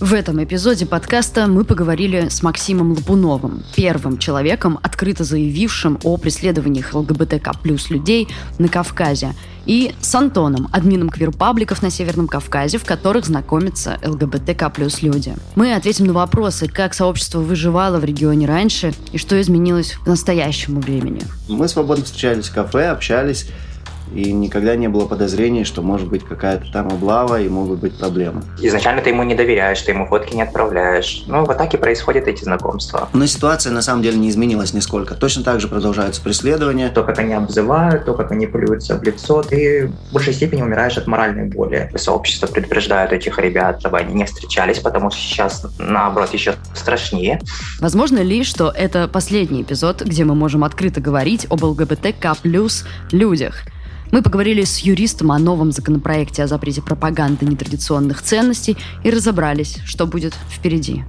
В этом эпизоде подкаста мы поговорили с Максимом Лапуновым, первым человеком, открыто заявившим о преследованиях ЛГБТК плюс людей на Кавказе, и с Антоном, админом квирпабликов на Северном Кавказе, в которых знакомятся ЛГБТК плюс люди. Мы ответим на вопросы, как сообщество выживало в регионе раньше и что изменилось к настоящему времени. Мы свободно встречались в кафе, общались, и никогда не было подозрений, что может быть какая-то там облава и могут быть проблемы. Изначально ты ему не доверяешь, ты ему фотки не отправляешь. Ну, вот так и происходят эти знакомства. Но ситуация на самом деле не изменилась нисколько. Точно так же продолжаются преследования. То, как они обзывают, то, как они плюются в лицо, ты в большей степени умираешь от моральной боли. Сообщество предупреждает этих ребят, чтобы они не встречались, потому что сейчас, наоборот, еще страшнее. Возможно ли, что это последний эпизод, где мы можем открыто говорить об ЛГБТК плюс людях? Мы поговорили с юристом о новом законопроекте о запрете пропаганды нетрадиционных ценностей и разобрались, что будет впереди.